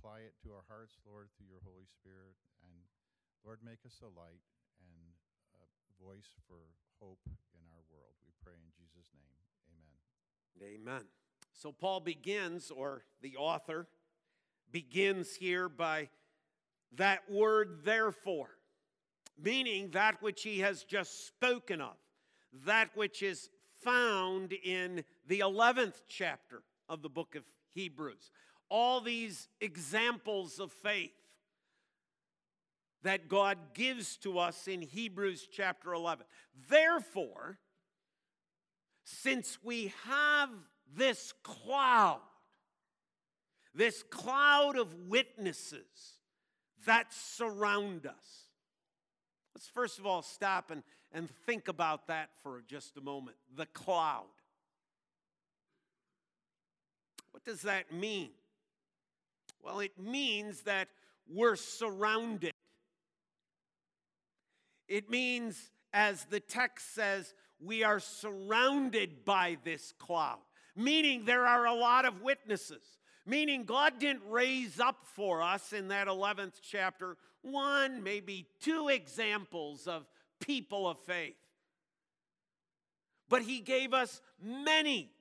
apply it to our hearts, Lord, through your Holy Spirit. And Lord, make us a light and a voice for hope in our world. We pray in Jesus' name. Amen. Amen. So Paul begins, or the author begins here by that word therefore, meaning that which he has just spoken of, that which is found in the 11th chapter of the book of Hebrews. All these examples of faith that God gives to us in Hebrews chapter 11. Therefore, since we have this cloud, this cloud of witnesses that surround us, let's first of all stop and, and think about that for just a moment. The cloud. What does that mean? Well, it means that we're surrounded. It means, as the text says, we are surrounded by this cloud, meaning there are a lot of witnesses. Meaning, God didn't raise up for us in that 11th chapter one, maybe two examples of people of faith. But He gave us many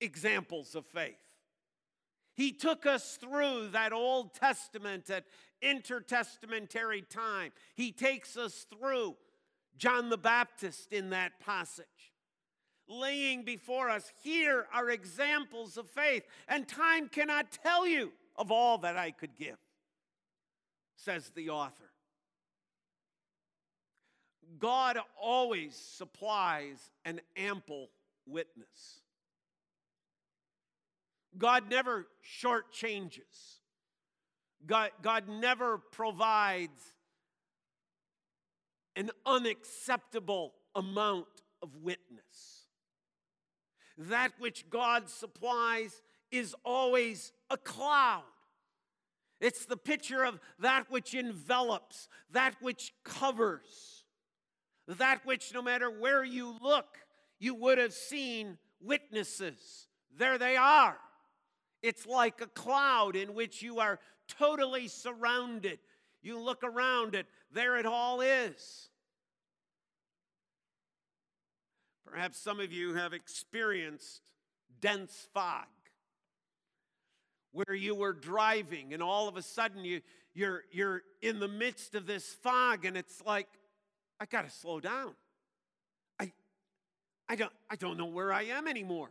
examples of faith. He took us through that Old Testament at intertestamentary time. He takes us through John the Baptist in that passage. Laying before us, here are examples of faith, and time cannot tell you of all that I could give, says the author. God always supplies an ample witness. God never shortchanges. God, God never provides an unacceptable amount of witness. That which God supplies is always a cloud. It's the picture of that which envelops, that which covers, that which, no matter where you look, you would have seen witnesses. There they are. It's like a cloud in which you are totally surrounded. You look around it, there it all is. Perhaps some of you have experienced dense fog where you were driving and all of a sudden you, you're, you're in the midst of this fog and it's like, I got to slow down. I, I, don't, I don't know where I am anymore.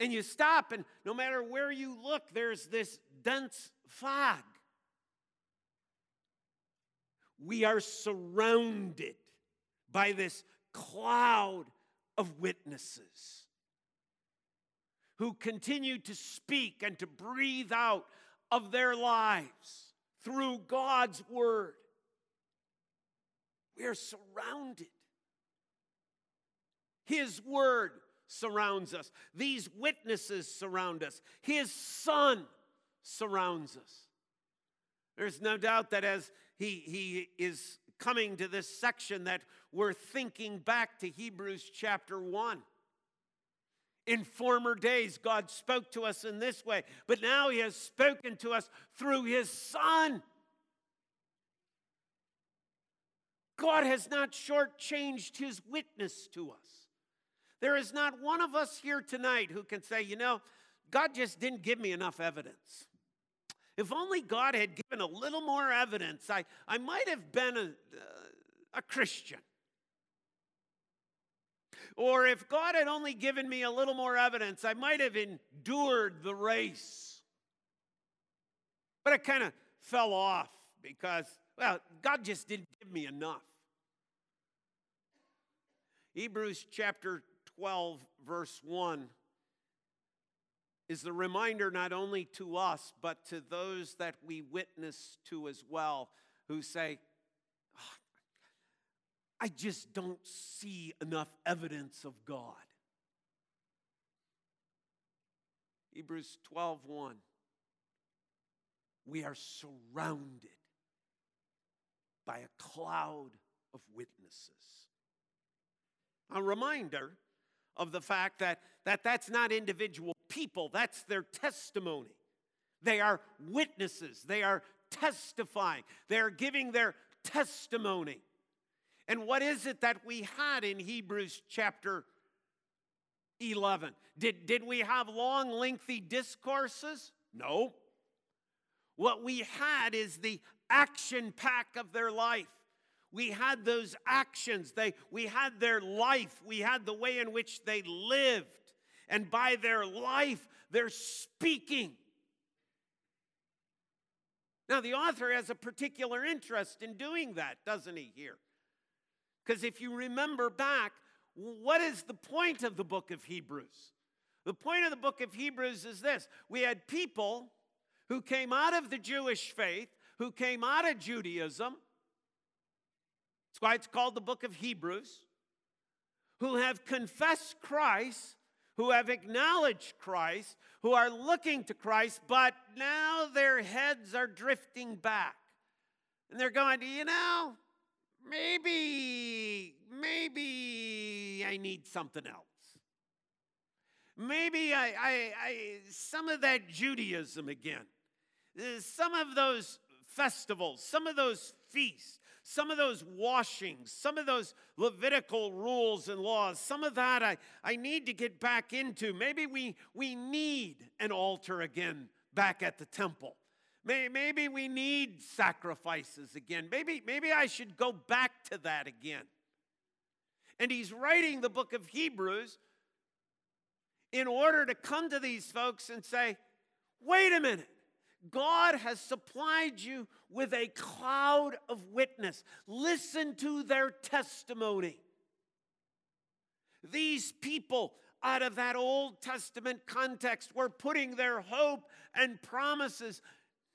And you stop, and no matter where you look, there's this dense fog. We are surrounded by this cloud of witnesses who continue to speak and to breathe out of their lives through God's word. We are surrounded. His word surrounds us. These witnesses surround us. His Son surrounds us. There's no doubt that as he, he is coming to this section that we're thinking back to Hebrews chapter 1. In former days, God spoke to us in this way, but now He has spoken to us through His Son. God has not shortchanged His witness to us. There is not one of us here tonight who can say, you know, God just didn't give me enough evidence. If only God had given a little more evidence, I, I might have been a, a Christian. Or if God had only given me a little more evidence, I might have endured the race. But it kind of fell off because, well, God just didn't give me enough. Hebrews chapter 12, verse 1, is the reminder not only to us, but to those that we witness to as well, who say, oh, I just don't see enough evidence of God. Hebrews 12, 1. We are surrounded by a cloud of witnesses. A reminder of the fact that, that that's not individual people, that's their testimony. They are witnesses. They are testifying. They are giving their testimony. And what is it that we had in Hebrews chapter 11? Did, did we have long, lengthy discourses? No. What we had is the action pack of their life. We had those actions. They, we had their life. We had the way in which they lived. And by their life, they're speaking. Now, the author has a particular interest in doing that, doesn't he, here? Because if you remember back, what is the point of the book of Hebrews? The point of the book of Hebrews is this we had people who came out of the Jewish faith, who came out of Judaism. That's why it's called the book of Hebrews, who have confessed Christ, who have acknowledged Christ, who are looking to Christ, but now their heads are drifting back. And they're going, you know, maybe, maybe I need something else. Maybe I, I, I some of that Judaism again. Some of those festivals, some of those feasts, some of those washings, some of those Levitical rules and laws, some of that I, I need to get back into. Maybe we, we need an altar again back at the temple. Maybe we need sacrifices again. Maybe, maybe I should go back to that again. And he's writing the book of Hebrews in order to come to these folks and say, wait a minute. God has supplied you with a cloud of witness. Listen to their testimony. These people out of that Old Testament context were putting their hope and promises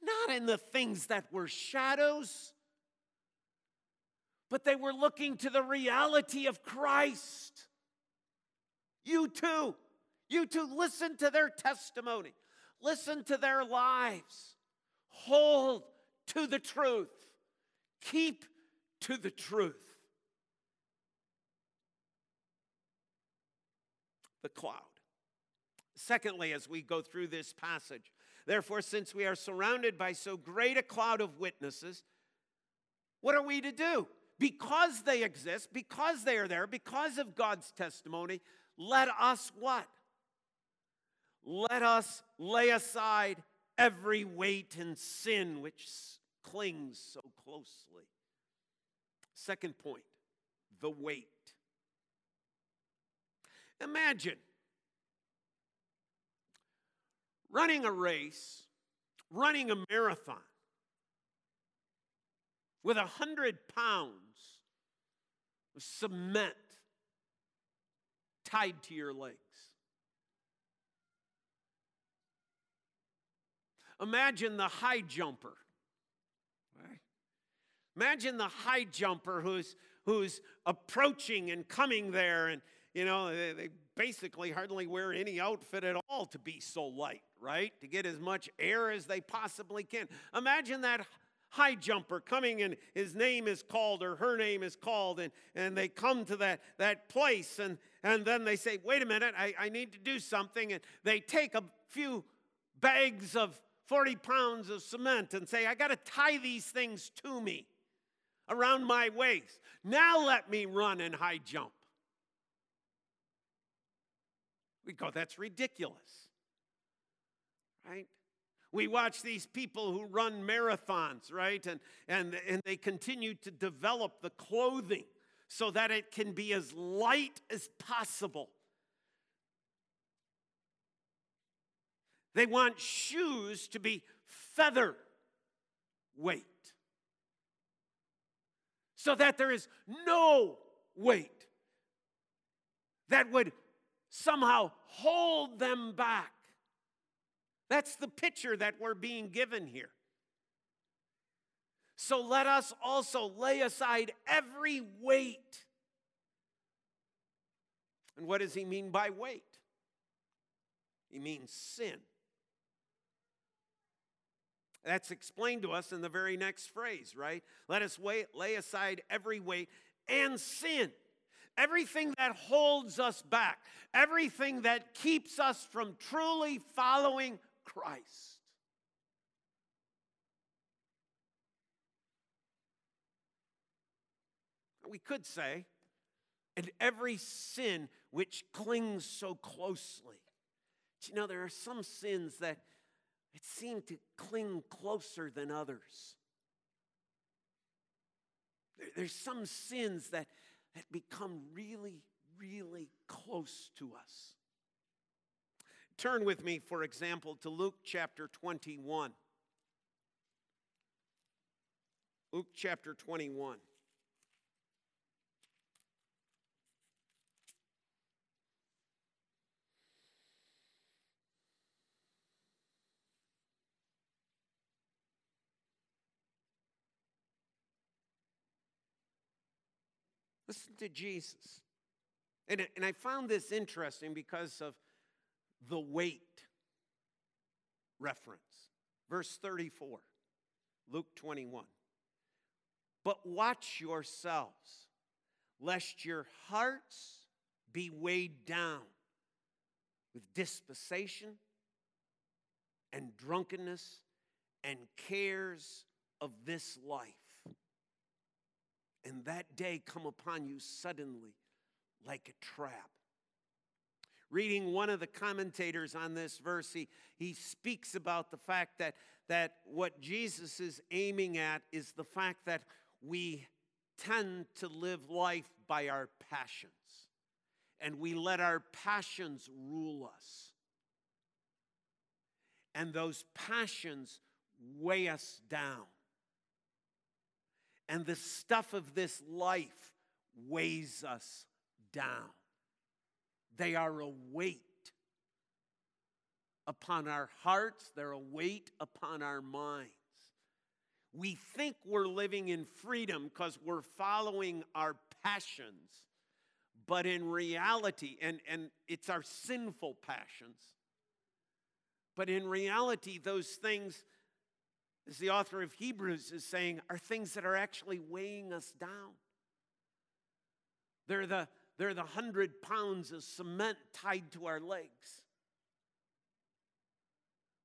not in the things that were shadows, but they were looking to the reality of Christ. You too, you too, listen to their testimony. Listen to their lives. Hold to the truth. Keep to the truth. The cloud. Secondly, as we go through this passage, therefore, since we are surrounded by so great a cloud of witnesses, what are we to do? Because they exist, because they are there, because of God's testimony, let us what? Let us lay aside every weight and sin which clings so closely. Second point the weight. Imagine running a race, running a marathon with a hundred pounds of cement tied to your legs. Imagine the high jumper. Right? Imagine the high jumper who's, who's approaching and coming there, and you know, they, they basically hardly wear any outfit at all to be so light, right? To get as much air as they possibly can. Imagine that high jumper coming and his name is called or her name is called and, and they come to that, that place and, and then they say wait a minute I, I need to do something and they take a few bags of 40 pounds of cement and say, I got to tie these things to me around my waist. Now let me run and high jump. We go, that's ridiculous. Right? We watch these people who run marathons, right? And, and, and they continue to develop the clothing so that it can be as light as possible. They want shoes to be feather weight so that there is no weight that would somehow hold them back. That's the picture that we're being given here. So let us also lay aside every weight. And what does he mean by weight? He means sin. That's explained to us in the very next phrase, right? Let us wait, lay aside every weight and sin. Everything that holds us back, everything that keeps us from truly following Christ. We could say, and every sin which clings so closely. You know, there are some sins that it seem to cling closer than others. There's some sins that, that become really, really close to us. Turn with me, for example, to Luke chapter 21. Luke chapter 21. Listen to Jesus. And, and I found this interesting because of the weight reference. Verse 34, Luke 21. But watch yourselves, lest your hearts be weighed down with dissipation and drunkenness and cares of this life and that day come upon you suddenly like a trap. Reading one of the commentators on this verse, he, he speaks about the fact that, that what Jesus is aiming at is the fact that we tend to live life by our passions, and we let our passions rule us. And those passions weigh us down and the stuff of this life weighs us down. They are a weight upon our hearts, they're a weight upon our minds. We think we're living in freedom because we're following our passions, but in reality, and, and it's our sinful passions, but in reality, those things as the author of Hebrews is saying, are things that are actually weighing us down. They're the, they're the hundred pounds of cement tied to our legs.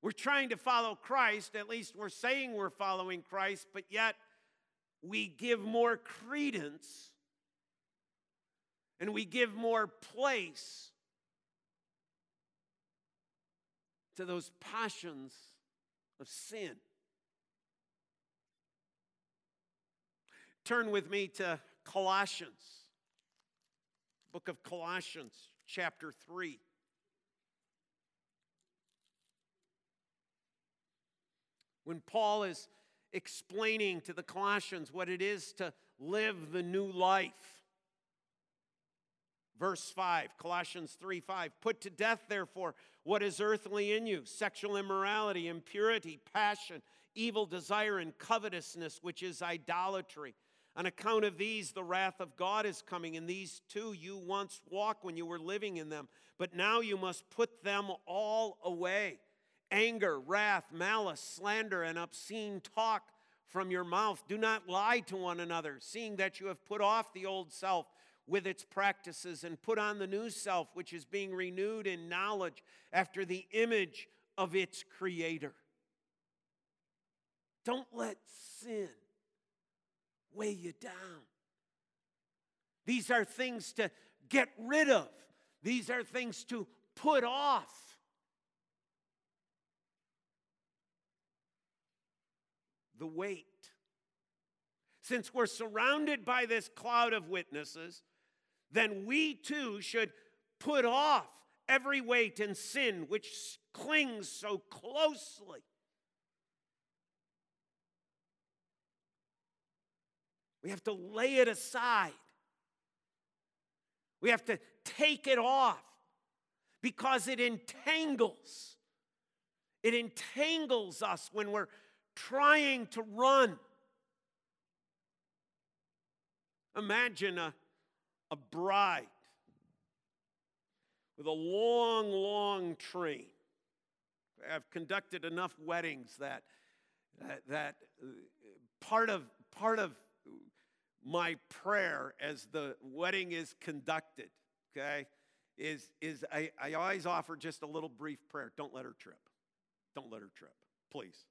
We're trying to follow Christ, at least we're saying we're following Christ, but yet we give more credence and we give more place to those passions of sin. Turn with me to Colossians, book of Colossians, chapter 3. When Paul is explaining to the Colossians what it is to live the new life. Verse 5, Colossians 3 5. Put to death, therefore, what is earthly in you sexual immorality, impurity, passion, evil desire, and covetousness, which is idolatry. On account of these, the wrath of God is coming, and these too you once walked when you were living in them. But now you must put them all away anger, wrath, malice, slander, and obscene talk from your mouth. Do not lie to one another, seeing that you have put off the old self with its practices and put on the new self, which is being renewed in knowledge after the image of its creator. Don't let sin weigh you down. These are things to get rid of, these are things to put off. The weight. Since we're surrounded by this cloud of witnesses, then we too should put off every weight and sin which clings so closely We have to lay it aside. We have to take it off because it entangles. It entangles us when we're trying to run. Imagine a, a bride with a long, long train. I've conducted enough weddings that, that, that part, of, part of my prayer as the wedding is conducted, okay, is, is I, I always offer just a little brief prayer. Don't let her trip. Don't let her trip, please.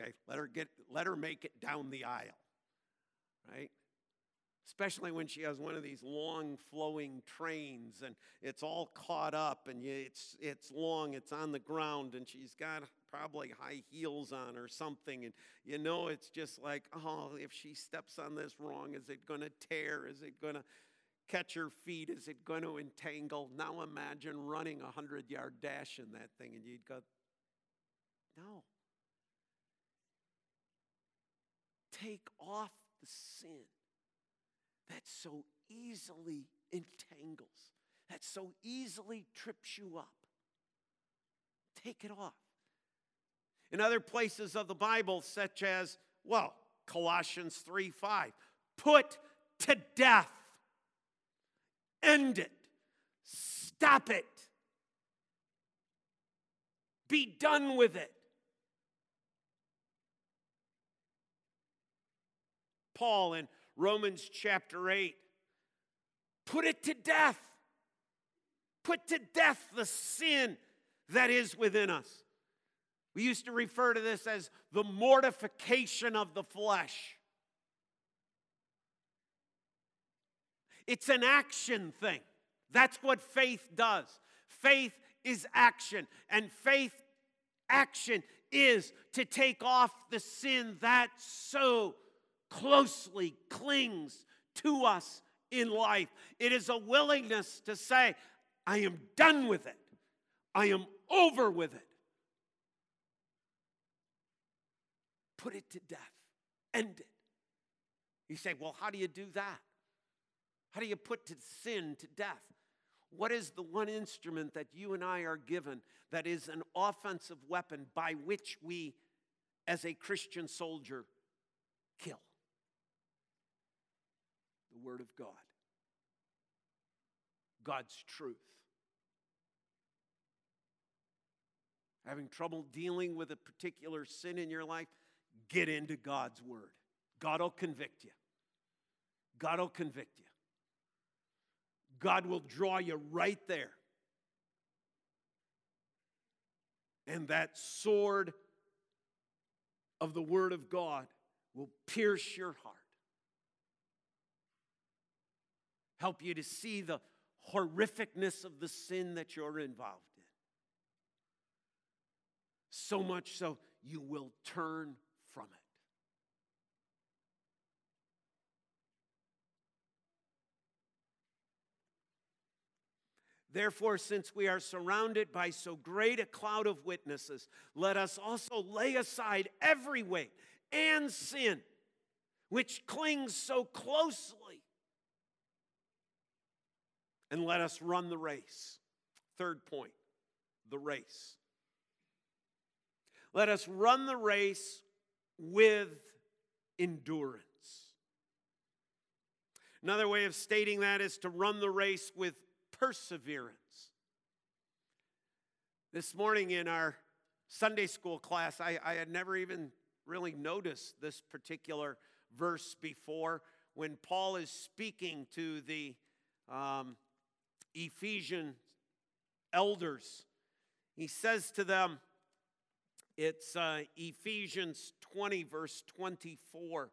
Okay, let her get let her make it down the aisle. Right? Especially when she has one of these long flowing trains and it's all caught up and it's, it's long, it's on the ground, and she's got probably high heels on or something. And you know, it's just like, oh, if she steps on this wrong, is it going to tear? Is it going to catch her feet? Is it going to entangle? Now imagine running a 100 yard dash in that thing and you'd go, no. Take off the sin that so easily entangles, that so easily trips you up. Take it off. In other places of the Bible, such as, well, Colossians 3 5, put to death, end it, stop it, be done with it. Paul in Romans chapter 8. Put it to death. Put to death the sin that is within us. We used to refer to this as the mortification of the flesh. It's an action thing. That's what faith does. Faith is action, and faith action is to take off the sin that so closely clings to us in life. It is a willingness to say, I am done with it, I am over with it. Put it to death, end it. You say, well, how do you do that? How do you put to sin to death? What is the one instrument that you and I are given that is an offensive weapon by which we, as a Christian soldier, kill? Word of God, God's truth. Having trouble dealing with a particular sin in your life, get into God's Word. God will convict you. God will convict you. God will draw you right there. And that sword of the Word of God will pierce your heart. Help you to see the horrificness of the sin that you're involved in. So much so, you will turn from it. Therefore, since we are surrounded by so great a cloud of witnesses, let us also lay aside every weight and sin which clings so closely and let us run the race. Third point the race. Let us run the race with endurance. Another way of stating that is to run the race with perseverance. This morning in our Sunday school class, I, I had never even really noticed this particular verse before when Paul is speaking to the um, Ephesian elders. He says to them, it's uh, Ephesians 20, verse 24.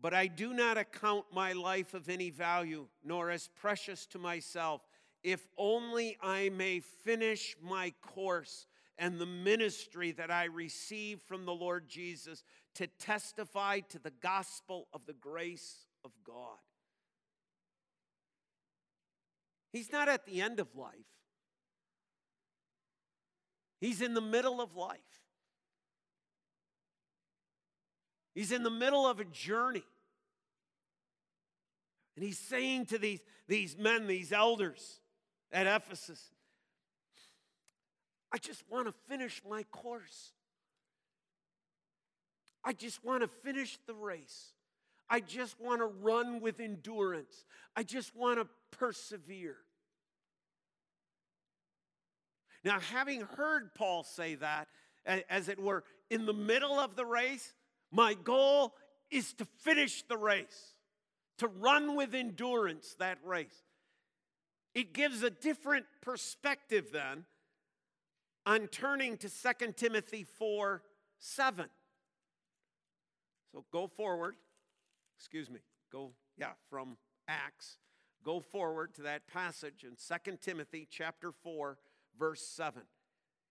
But I do not account my life of any value, nor as precious to myself, if only I may finish my course and the ministry that I receive from the Lord Jesus to testify to the gospel of the grace of God. He's not at the end of life, he's in the middle of life. He's in the middle of a journey. And he's saying to these, these men, these elders at Ephesus, I just want to finish my course. I just want to finish the race. I just want to run with endurance. I just want to persevere. Now, having heard Paul say that, as it were, in the middle of the race, my goal is to finish the race, to run with endurance that race. It gives a different perspective then on turning to 2 Timothy 4 7. So go forward excuse me, go yeah, from Acts, go forward to that passage in 2 Timothy chapter 4, verse 7.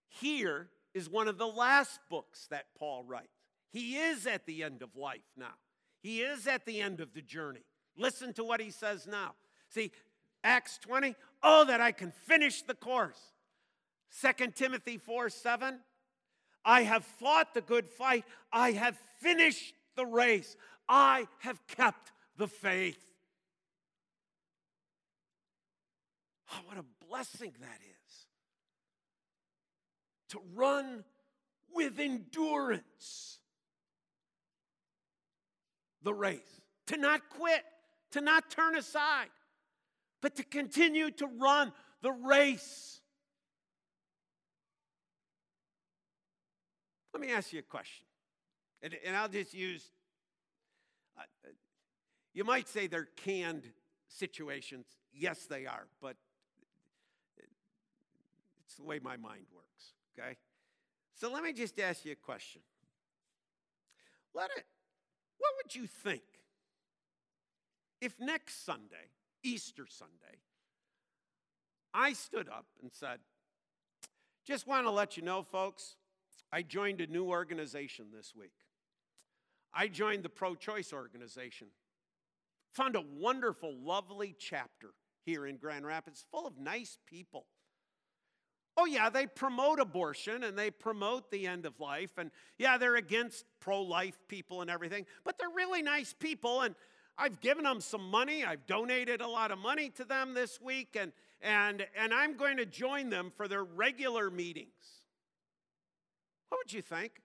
Here is one of the last books that Paul writes. He is at the end of life now. He is at the end of the journey. Listen to what he says now. See, Acts 20, oh, that I can finish the course. 2 Timothy 4 7, I have fought the good fight. I have finished the race. I have kept the faith. Oh, what a blessing that is. To run with endurance the race, to not quit, to not turn aside, but to continue to run the race. Let me ask you a question, and, and I'll just use, Uh, you might say they're canned situations. Yes, they are, but it's the way my mind works, okay? So let me just ask you a question. Let it, what would you think if next Sunday, Easter Sunday, I stood up and said, just want to let you know, folks, I joined a new organization this week. I joined the pro choice organization. Found a wonderful, lovely chapter here in Grand Rapids, full of nice people. Oh, yeah, they promote abortion and they promote the end of life. And yeah, they're against pro life people and everything, but they're really nice people. And I've given them some money. I've donated a lot of money to them this week. And, and, and I'm going to join them for their regular meetings. What would you think?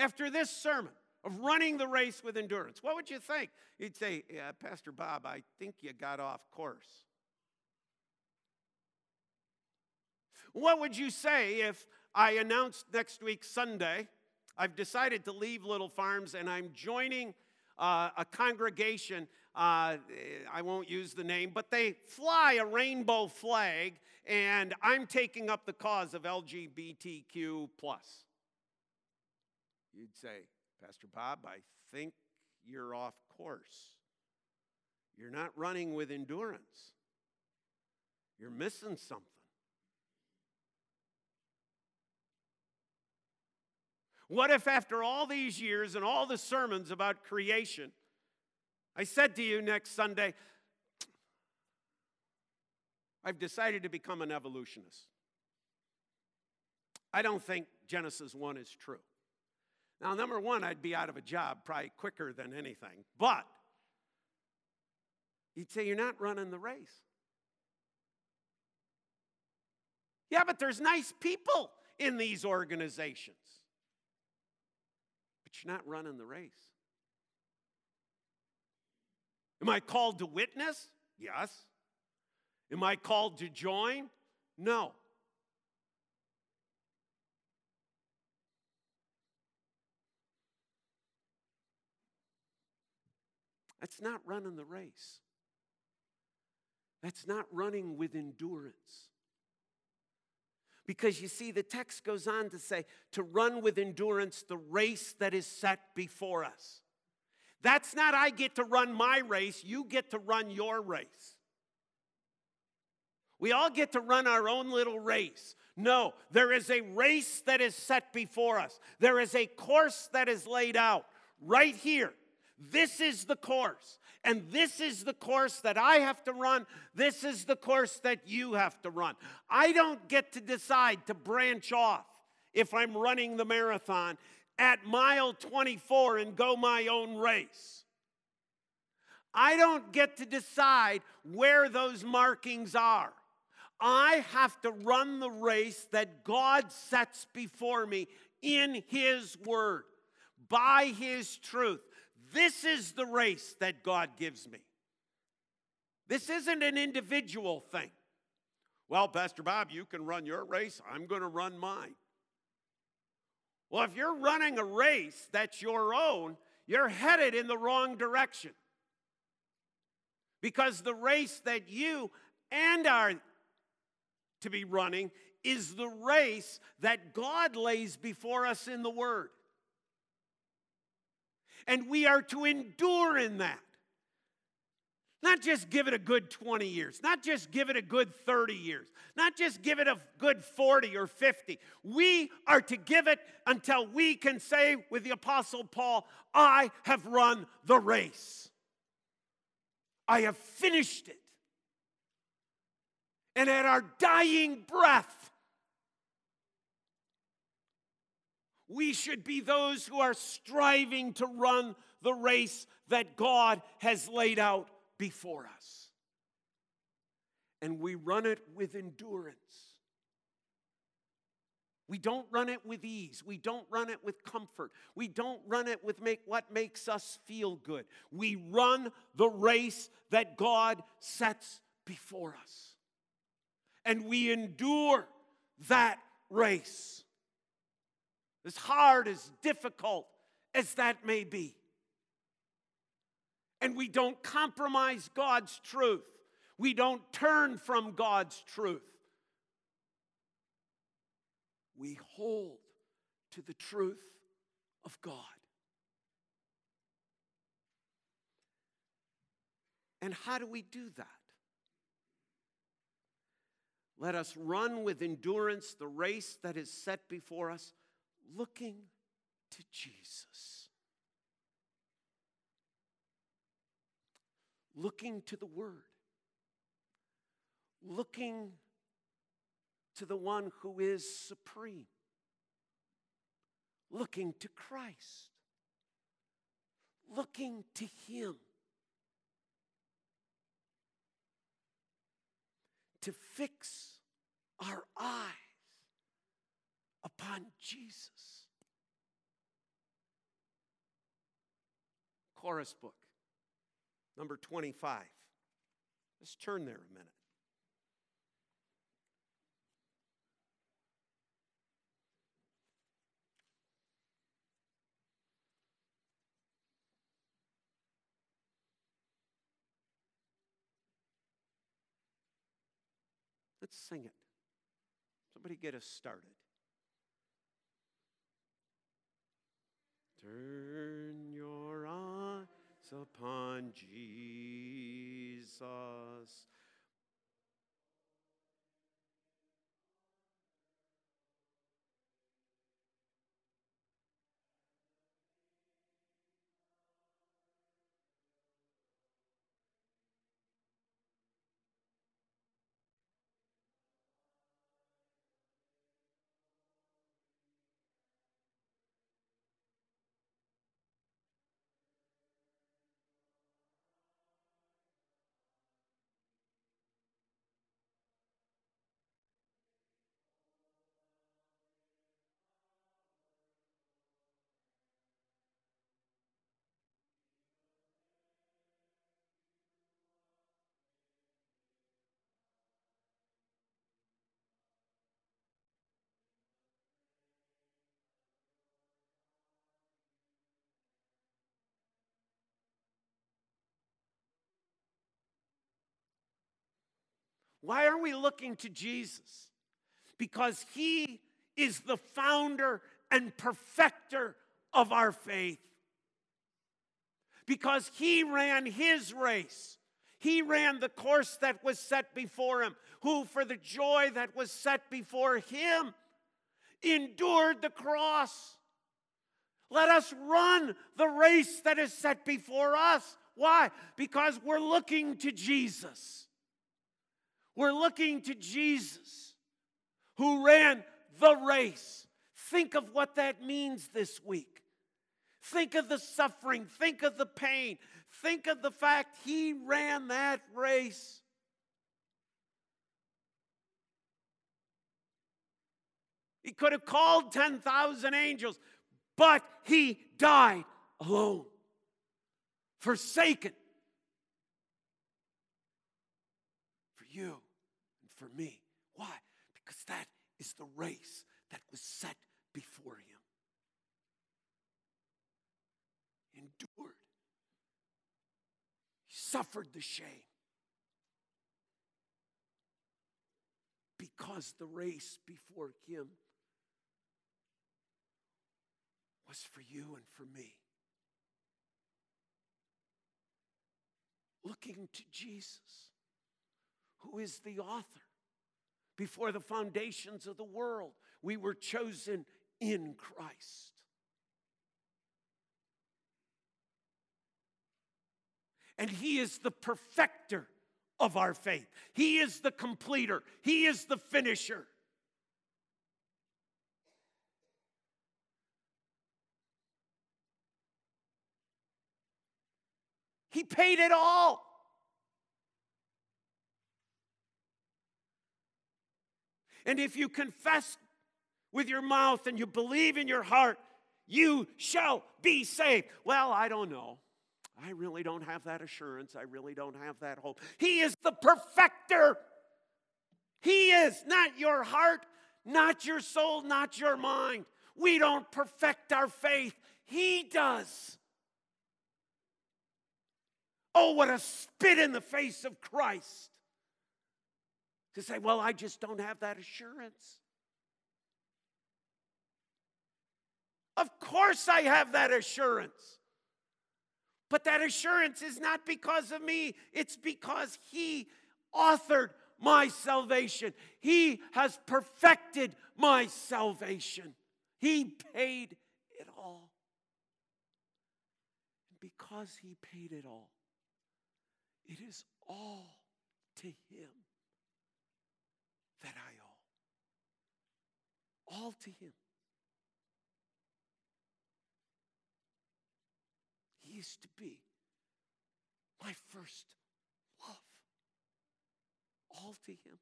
After this sermon of running the race with endurance, what would you think? You'd say, Yeah, Pastor Bob, I think you got off course. What would you say if I announced next week, Sunday, I've decided to leave Little Farms and I'm joining uh, a congregation. Uh, I won't use the name, but they fly a rainbow flag, and I'm taking up the cause of LGBTQ plus. You'd say, Pastor Bob, I think you're off course. You're not running with endurance. You're missing something. What if, after all these years and all the sermons about creation, I said to you next Sunday, I've decided to become an evolutionist. I don't think Genesis 1 is true. Now, number one, I'd be out of a job probably quicker than anything, but you'd say, You're not running the race. Yeah, but there's nice people in these organizations but you're not running the race. Am I called to witness? Yes. Am I called to join? No. That's not running the race. That's not running with endurance. Because you see, the text goes on to say, to run with endurance the race that is set before us. That's not, I get to run my race, you get to run your race. We all get to run our own little race. No, there is a race that is set before us. There is a course that is laid out right here. This is the course. And this is the course that I have to run. This is the course that you have to run. I don't get to decide to branch off if I'm running the marathon at mile 24 and go my own race. I don't get to decide where those markings are. I have to run the race that God sets before me in His Word, by His truth. This is the race that God gives me. This isn't an individual thing. Well, Pastor Bob, you can run your race, I'm going to run mine. Well, if you're running a race that's your own, you're headed in the wrong direction. Because the race that you and are to be running is the race that God lays before us in the Word. And we are to endure in that. Not just give it a good 20 years, not just give it a good 30 years, not just give it a good 40 or 50. We are to give it until we can say with the Apostle Paul, I have run the race. I have finished it. And at our dying breath, we should be those who are striving to run the race that God has laid out before us. And we run it with endurance. We don't run it with ease. We don't run it with comfort. We don't run it with make what makes us feel good. We run the race that God sets before us. And we endure that race. As hard, as difficult as that may be and we don't compromise God's truth. We don't turn from God's truth. We hold to the truth of God. And how do we do that? Let us run with endurance the race that is set before us, looking to Jesus. looking to the Word, looking to the one who is supreme, looking to Christ, looking to Him. To fix our eyes upon Jesus. Chorus book number 25. Let's turn there a minute. Let's sing it. Somebody get us started. Turn your eyes upon Jesus. Why are we looking to Jesus? Because he is the founder and perfecter of our faith. Because he ran his race. He ran the course that was set before him, who, for the joy that was set before him, endured the cross. Let us run the race that is set before us. Why? Because we're looking to Jesus. We're looking to Jesus who ran the race. Think of what that means this week. Think of the suffering. Think of the pain. Think of the fact he ran that race. He could have called 10,000 angels, but he died alone, forsaken for you is the race that was set before him. Endured, he suffered the shame because the race before him was for you and for me. Looking to Jesus, who is the author before the foundations of the world, we were chosen in Christ. And He is the perfecter of our faith, He is the completer, He is the finisher. He paid it all. And if you confess with your mouth and you believe in your heart, you shall be saved. Well, I don't know. I really don't have that assurance. I really don't have that hope. He is the perfecter. He is not your heart, not your soul, not your mind. We don't perfect our faith, He does. Oh, what a spit in the face of Christ to say, well, I just don't have that assurance. Of course, I have that assurance. But that assurance is not because of me, it's because He authored my salvation. He has perfected my salvation. He paid it all. And because He paid it all, it is all to Him that I owe. All to Him. He used to be my first love. All to Him.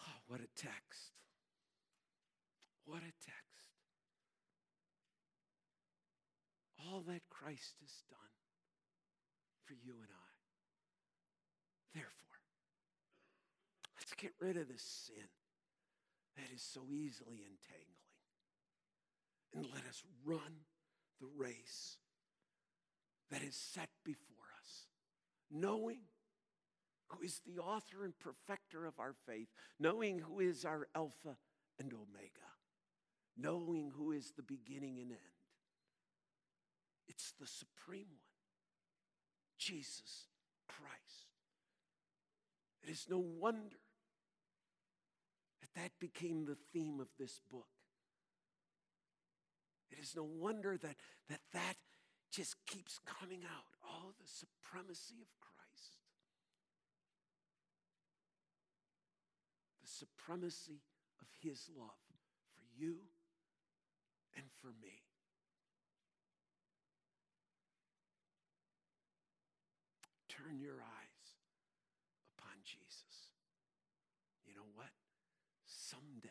Oh, what a text. What a text. All that Christ has done for you and I. Therefore, let's get rid of this sin that is so easily entangling. And let us run the race that is set before us, knowing who is the author and perfecter of our faith, knowing who is our Alpha and Omega, knowing who is the beginning and end it's the supreme one, Jesus Christ. It is no wonder that that became the theme of this book. It is no wonder that that, that just keeps coming out. Oh, the supremacy of Christ. The supremacy of his love for you and for me. Turn your eyes upon Jesus. You know what? Someday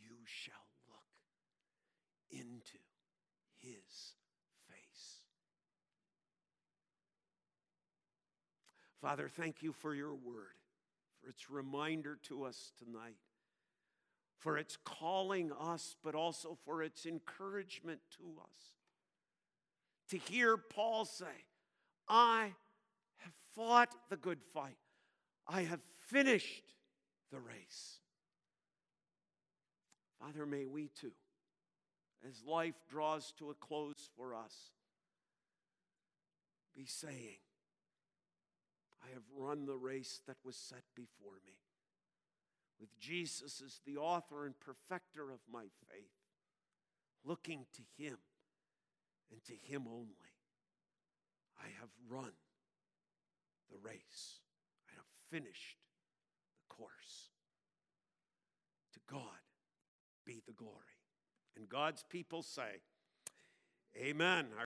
you shall look into his face. Father, thank you for your word, for its reminder to us tonight, for its calling us, but also for its encouragement to us. To hear Paul say, I fought the good fight. I have finished the race. Father, may we too, as life draws to a close for us, be saying, I have run the race that was set before me. With Jesus as the author and perfecter of my faith, looking to Him and to Him only. I have run the race. I have finished the course. To God be the glory. And God's people say, Amen.